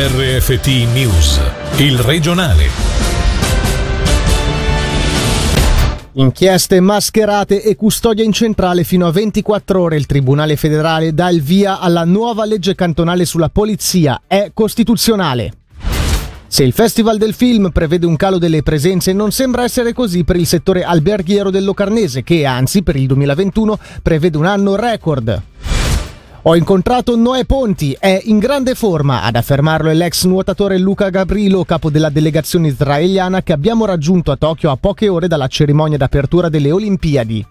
RFT News, il regionale. Inchieste mascherate e custodia in centrale fino a 24 ore. Il Tribunale federale dà il via alla nuova legge cantonale sulla polizia. È costituzionale. Se il Festival del Film prevede un calo delle presenze, non sembra essere così per il settore alberghiero del Locarnese, che anzi per il 2021 prevede un anno record. Ho incontrato Noè Ponti, è in grande forma, ad affermarlo è l'ex nuotatore Luca Gabrilo, capo della delegazione israeliana che abbiamo raggiunto a Tokyo a poche ore dalla cerimonia d'apertura delle Olimpiadi.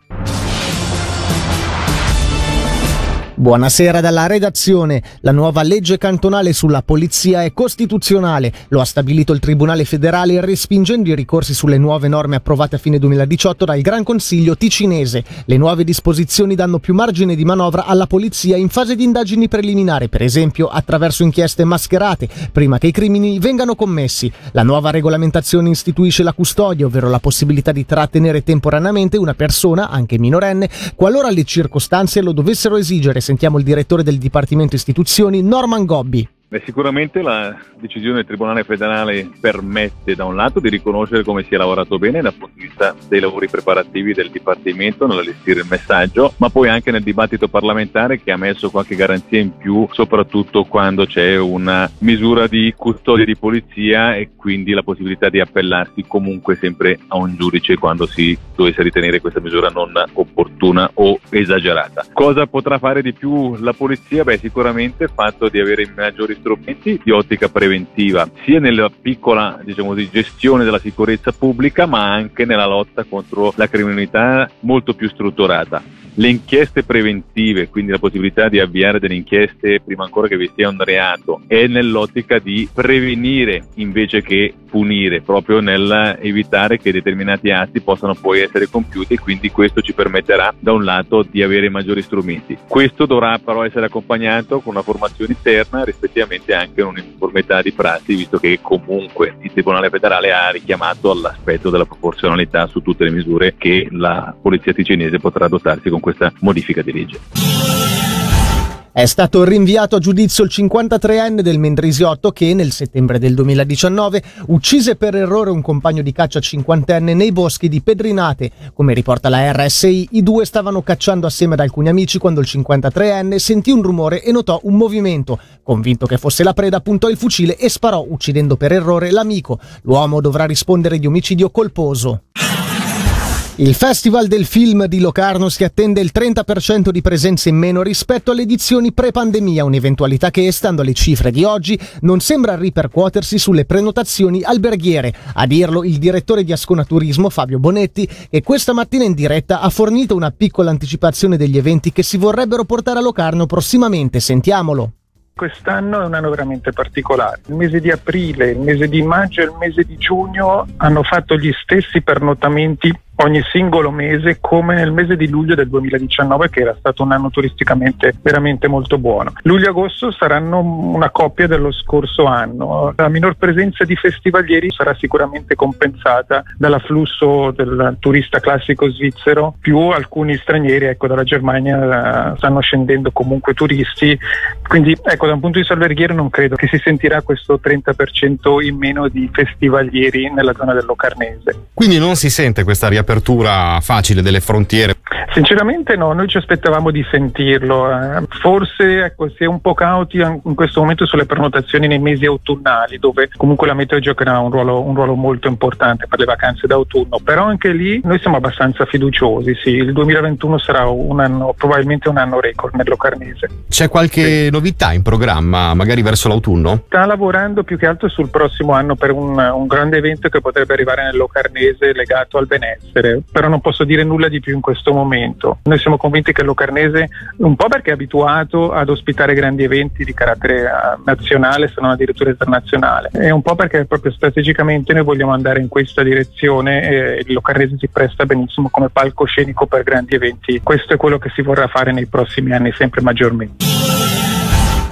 Buonasera dalla redazione. La nuova legge cantonale sulla polizia è costituzionale. Lo ha stabilito il Tribunale federale respingendo i ricorsi sulle nuove norme approvate a fine 2018 dal Gran Consiglio ticinese. Le nuove disposizioni danno più margine di manovra alla polizia in fase di indagini preliminari, per esempio attraverso inchieste mascherate, prima che i crimini vengano commessi. La nuova regolamentazione istituisce la custodia, ovvero la possibilità di trattenere temporaneamente una persona, anche minorenne, qualora le circostanze lo dovessero esigere Sentiamo il direttore del Dipartimento Istituzioni, Norman Gobbi. Beh, sicuramente la decisione del Tribunale federale permette da un lato di riconoscere come si è lavorato bene dal punto di vista dei lavori preparativi del Dipartimento nell'allestire il messaggio, ma poi anche nel dibattito parlamentare che ha messo qualche garanzia in più, soprattutto quando c'è una misura di custodia di polizia e quindi la possibilità di appellarsi comunque sempre a un giudice quando si dovesse ritenere questa misura non opportuna o esagerata. Cosa potrà fare di più la polizia? Beh, sicuramente il fatto di avere maggiori strumenti di ottica preventiva, sia nella piccola diciamo così, gestione della sicurezza pubblica, ma anche nella lotta contro la criminalità molto più strutturata. Le inchieste preventive, quindi la possibilità di avviare delle inchieste prima ancora che vi sia un reato, è nell'ottica di prevenire invece che punire, proprio nell'evitare che determinati atti possano poi essere compiuti e quindi questo ci permetterà da un lato di avere maggiori strumenti. Questo dovrà però essere accompagnato con una formazione interna, rispettivamente anche un'uniformità di prassi, visto che comunque il Tribunale federale ha richiamato all'aspetto della proporzionalità su tutte le misure che la Polizia ticinese potrà adottarsi con questa modifica di legge. È stato rinviato a giudizio il 53enne del Mendrisiotto che nel settembre del 2019 uccise per errore un compagno di caccia cinquantenne nei boschi di Pedrinate. Come riporta la RSI, i due stavano cacciando assieme ad alcuni amici quando il 53enne sentì un rumore e notò un movimento. Convinto che fosse la preda, puntò il fucile e sparò uccidendo per errore l'amico. L'uomo dovrà rispondere di omicidio colposo. Il Festival del Film di Locarno si attende il 30% di presenze in meno rispetto alle edizioni pre-pandemia, un'eventualità che, stando alle cifre di oggi, non sembra ripercuotersi sulle prenotazioni alberghiere. A dirlo il direttore di Ascona Turismo, Fabio Bonetti, che questa mattina in diretta ha fornito una piccola anticipazione degli eventi che si vorrebbero portare a Locarno prossimamente. Sentiamolo. Quest'anno è un anno veramente particolare. Il mese di aprile, il mese di maggio e il mese di giugno hanno fatto gli stessi pernotamenti ogni singolo mese come nel mese di luglio del 2019 che era stato un anno turisticamente veramente molto buono. Luglio e agosto saranno una coppia dello scorso anno. La minor presenza di festivalieri sarà sicuramente compensata dall'afflusso del turista classico svizzero più alcuni stranieri, ecco dalla Germania eh, stanno scendendo comunque turisti, quindi ecco da un punto di vista alberghiero non credo che si sentirà questo 30% in meno di festivalieri nella zona del Locarnese. Quindi non si sente questa riapertura riapertura facile delle frontiere? Sinceramente no, noi ci aspettavamo di sentirlo. Eh. Forse ecco, si è un po' cauti in questo momento sulle prenotazioni nei mesi autunnali, dove comunque la meteo giocherà un ruolo, un ruolo molto importante per le vacanze d'autunno. Però anche lì noi siamo abbastanza fiduciosi. Sì. Il 2021 sarà un anno, probabilmente un anno record nel Locarnese. C'è qualche sì. novità in programma, magari verso l'autunno? Sta lavorando più che altro sul prossimo anno per un, un grande evento che potrebbe arrivare nel Locarnese legato al benessere. Però non posso dire nulla di più in questo momento momento. Noi siamo convinti che il Locarnese, un po' perché è abituato ad ospitare grandi eventi di carattere eh, nazionale, se non addirittura internazionale, e un po' perché proprio strategicamente noi vogliamo andare in questa direzione e il Locarnese si presta benissimo come palcoscenico per grandi eventi. Questo è quello che si vorrà fare nei prossimi anni sempre maggiormente.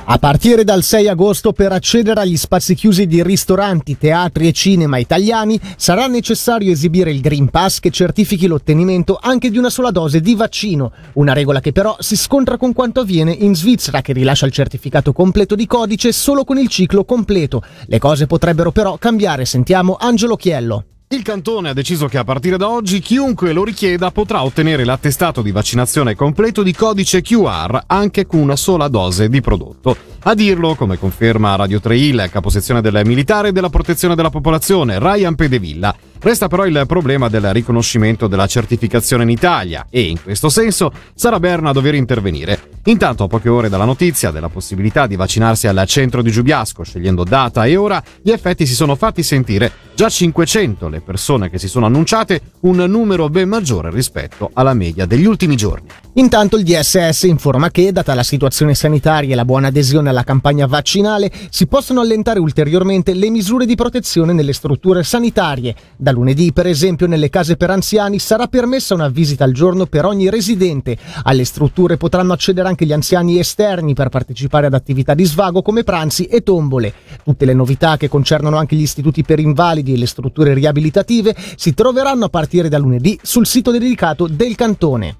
A partire dal 6 agosto per accedere agli spazi chiusi di ristoranti, teatri e cinema italiani sarà necessario esibire il Green Pass che certifichi l'ottenimento anche di una sola dose di vaccino, una regola che però si scontra con quanto avviene in Svizzera che rilascia il certificato completo di codice solo con il ciclo completo. Le cose potrebbero però cambiare, sentiamo Angelo Chiello. Il cantone ha deciso che a partire da oggi chiunque lo richieda potrà ottenere l'attestato di vaccinazione completo di codice QR anche con una sola dose di prodotto. A dirlo, come conferma Radio 3 Il, caposezione del militare e della protezione della popolazione, Ryan Pedevilla. Resta però il problema del riconoscimento della certificazione in Italia e in questo senso sarà Berna a dover intervenire. Intanto a poche ore dalla notizia della possibilità di vaccinarsi al centro di Giubiasco scegliendo data e ora, gli effetti si sono fatti sentire. Già 500 le persone che si sono annunciate, un numero ben maggiore rispetto alla media degli ultimi giorni. Intanto il DSS informa che, data la situazione sanitaria e la buona adesione alla campagna vaccinale, si possono allentare ulteriormente le misure di protezione nelle strutture sanitarie. Da lunedì, per esempio, nelle case per anziani sarà permessa una visita al giorno per ogni residente. Alle strutture potranno accedere anche gli anziani esterni per partecipare ad attività di svago come pranzi e tombole. Tutte le novità che concernono anche gli istituti per invalidi e le strutture riabilitative si troveranno a partire da lunedì sul sito dedicato del cantone.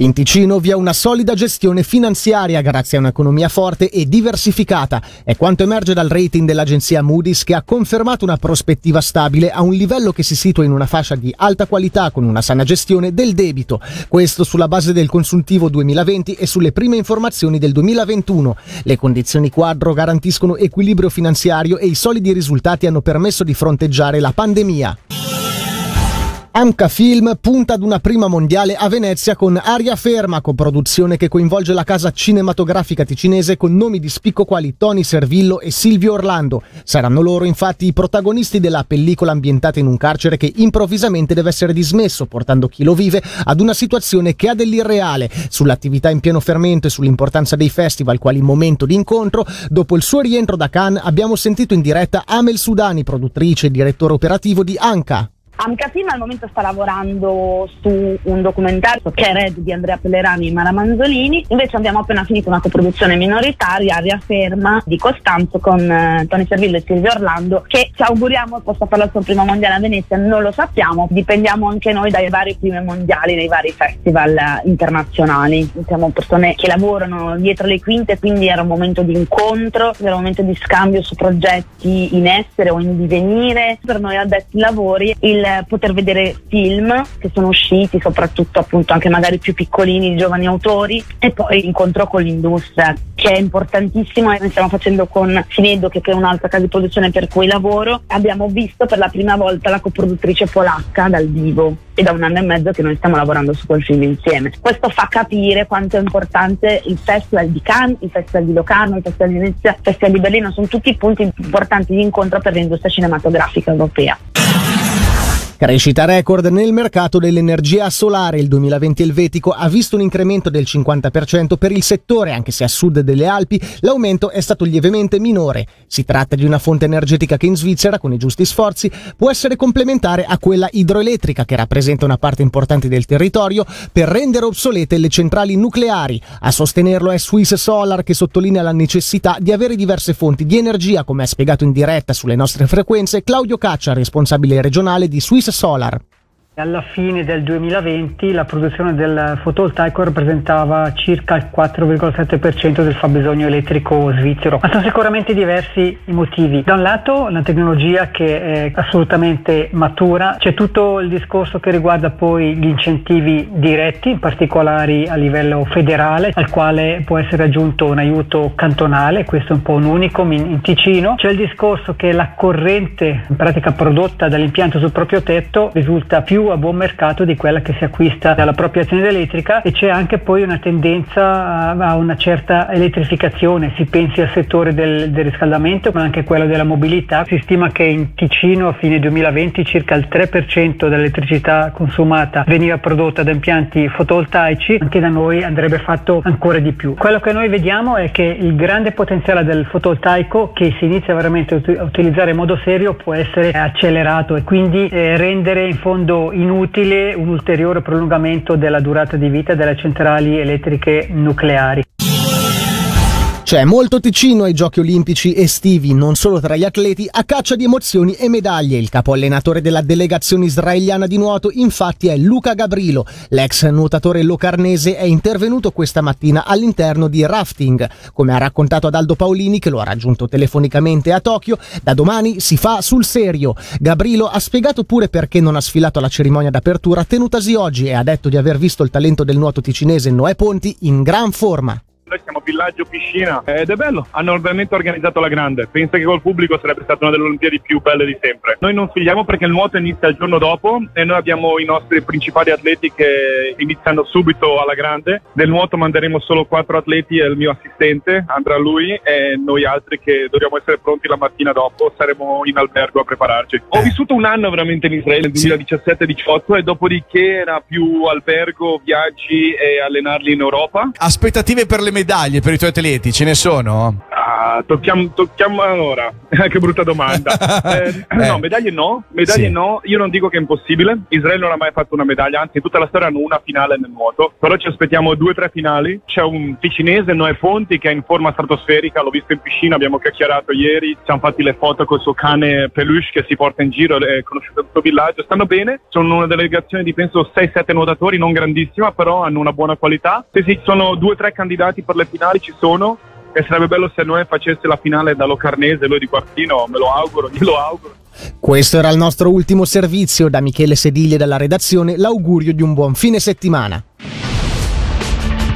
In Ticino vi è una solida gestione finanziaria grazie a un'economia forte e diversificata. È quanto emerge dal rating dell'agenzia Moody's che ha confermato una prospettiva stabile a un livello che si situa in una fascia di alta qualità con una sana gestione del debito. Questo sulla base del consuntivo 2020 e sulle prime informazioni del 2021. Le condizioni quadro garantiscono equilibrio finanziario e i solidi risultati hanno permesso di fronteggiare la pandemia. Amca Film punta ad una prima mondiale a Venezia con Aria Ferma, coproduzione che coinvolge la casa cinematografica ticinese con nomi di spicco quali Tony Servillo e Silvio Orlando. Saranno loro infatti i protagonisti della pellicola ambientata in un carcere che improvvisamente deve essere dismesso, portando chi lo vive ad una situazione che ha dell'irreale. Sull'attività in pieno fermento e sull'importanza dei festival quali momento di incontro, dopo il suo rientro da Cannes abbiamo sentito in diretta Amel Sudani, produttrice e direttore operativo di Anca. Amca Film al momento sta lavorando su un documentario che è Red di Andrea Pellerani e Mara Manzolini, invece abbiamo appena finito una coproduzione minoritaria, Aria Ferma, di Costanzo con eh, Tony Servillo e Silvio Orlando, che ci auguriamo possa fare il suo primo mondiale a Venezia, non lo sappiamo, dipendiamo anche noi dai vari primi mondiali, nei vari festival eh, internazionali. Siamo persone che lavorano dietro le quinte, quindi era un momento di incontro, era un momento di scambio su progetti in essere o in divenire. Per noi addetti lavori il poter vedere film che sono usciti, soprattutto appunto anche magari più piccolini, giovani autori, e poi incontro con l'industria che è importantissimo e noi stiamo facendo con Finedo che è un'altra casa di produzione per cui lavoro. Abbiamo visto per la prima volta la coproduttrice polacca dal vivo e da un anno e mezzo che noi stiamo lavorando su quel film insieme. Questo fa capire quanto è importante il Festival di Cannes, il Festival di Locarno, il Festival di Venezia, il Festival di Berlino, sono tutti punti importanti di incontro per l'industria cinematografica europea. Crescita record nel mercato dell'energia solare. Il 2020 elvetico ha visto un incremento del 50% per il settore, anche se a sud delle Alpi l'aumento è stato lievemente minore. Si tratta di una fonte energetica che in Svizzera, con i giusti sforzi, può essere complementare a quella idroelettrica che rappresenta una parte importante del territorio per rendere obsolete le centrali nucleari. A sostenerlo è Swiss Solar che sottolinea la necessità di avere diverse fonti di energia, come ha spiegato in diretta sulle nostre frequenze Claudio Caccia, responsabile regionale di Swiss Solar. Alla fine del 2020 la produzione del fotovoltaico rappresentava circa il 4,7% del fabbisogno elettrico svizzero, ma sono sicuramente diversi i motivi. Da un lato la tecnologia che è assolutamente matura, c'è tutto il discorso che riguarda poi gli incentivi diretti, in particolare a livello federale, al quale può essere aggiunto un aiuto cantonale, questo è un po' un unicum in, in Ticino. C'è il discorso che la corrente in pratica prodotta dall'impianto sul proprio tetto risulta più a buon mercato di quella che si acquista dalla propria azienda elettrica e c'è anche poi una tendenza a una certa elettrificazione, si pensi al settore del, del riscaldamento ma anche quello della mobilità. Si stima che in Ticino a fine 2020 circa il 3% dell'elettricità consumata veniva prodotta da impianti fotovoltaici, anche da noi andrebbe fatto ancora di più. Quello che noi vediamo è che il grande potenziale del fotovoltaico che si inizia veramente a utilizzare in modo serio può essere accelerato e quindi eh, rendere in fondo inutile un ulteriore prolungamento della durata di vita delle centrali elettriche nucleari. C'è molto Ticino ai giochi olimpici estivi, non solo tra gli atleti, a caccia di emozioni e medaglie. Il capo allenatore della delegazione israeliana di nuoto infatti è Luca Gabrilo. L'ex nuotatore locarnese è intervenuto questa mattina all'interno di rafting. Come ha raccontato ad Aldo Paolini, che lo ha raggiunto telefonicamente a Tokyo, da domani si fa sul serio. Gabrilo ha spiegato pure perché non ha sfilato alla cerimonia d'apertura tenutasi oggi e ha detto di aver visto il talento del nuoto ticinese Noè Ponti in gran forma. Noi siamo villaggio piscina ed è bello, hanno veramente organizzato la grande. Pensa che col pubblico sarebbe stata una delle Olimpiadi più belle di sempre. Noi non figliamo perché il nuoto inizia il giorno dopo e noi abbiamo i nostri principali atleti che iniziano subito alla grande. Del nuoto manderemo solo quattro atleti e il mio assistente andrà lui e noi altri che dobbiamo essere pronti la mattina dopo saremo in albergo a prepararci. Ho vissuto un anno veramente in Israele, nel 2017-18 e dopodiché era più albergo, viaggi e allenarli in Europa. Aspettative per le medaglie per i tuoi atleti ce ne sono? Ah, tocchiamo, tocchiamo allora. che brutta domanda. Eh, no, medaglie no, medaglie Sì. no. Io non dico che è impossibile. Israele non ha mai fatto una medaglia, anzi, tutta la storia hanno una finale nel nuoto. Però ci aspettiamo due o tre finali. C'è un ticinese, Noè Fonti, che è in forma stratosferica. L'ho visto in piscina, abbiamo chiacchierato ieri. Ci hanno fatti le foto col suo cane peluche che si porta in giro. È conosciuto tutto il villaggio. Stanno bene. Sono una delegazione di penso 6-7 nuotatori, non grandissima, però hanno una buona qualità. Se sì, sono due o tre candidati per le finali, ci sono. E sarebbe bello se Noè facesse la finale da Locarnese, lui di Quartino, me lo auguro, glielo auguro. Questo era il nostro ultimo servizio da Michele Sediglie dalla redazione, l'augurio di un buon fine settimana.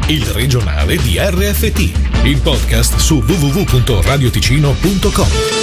Il regionale di RFT, il podcast su www.radioticino.com.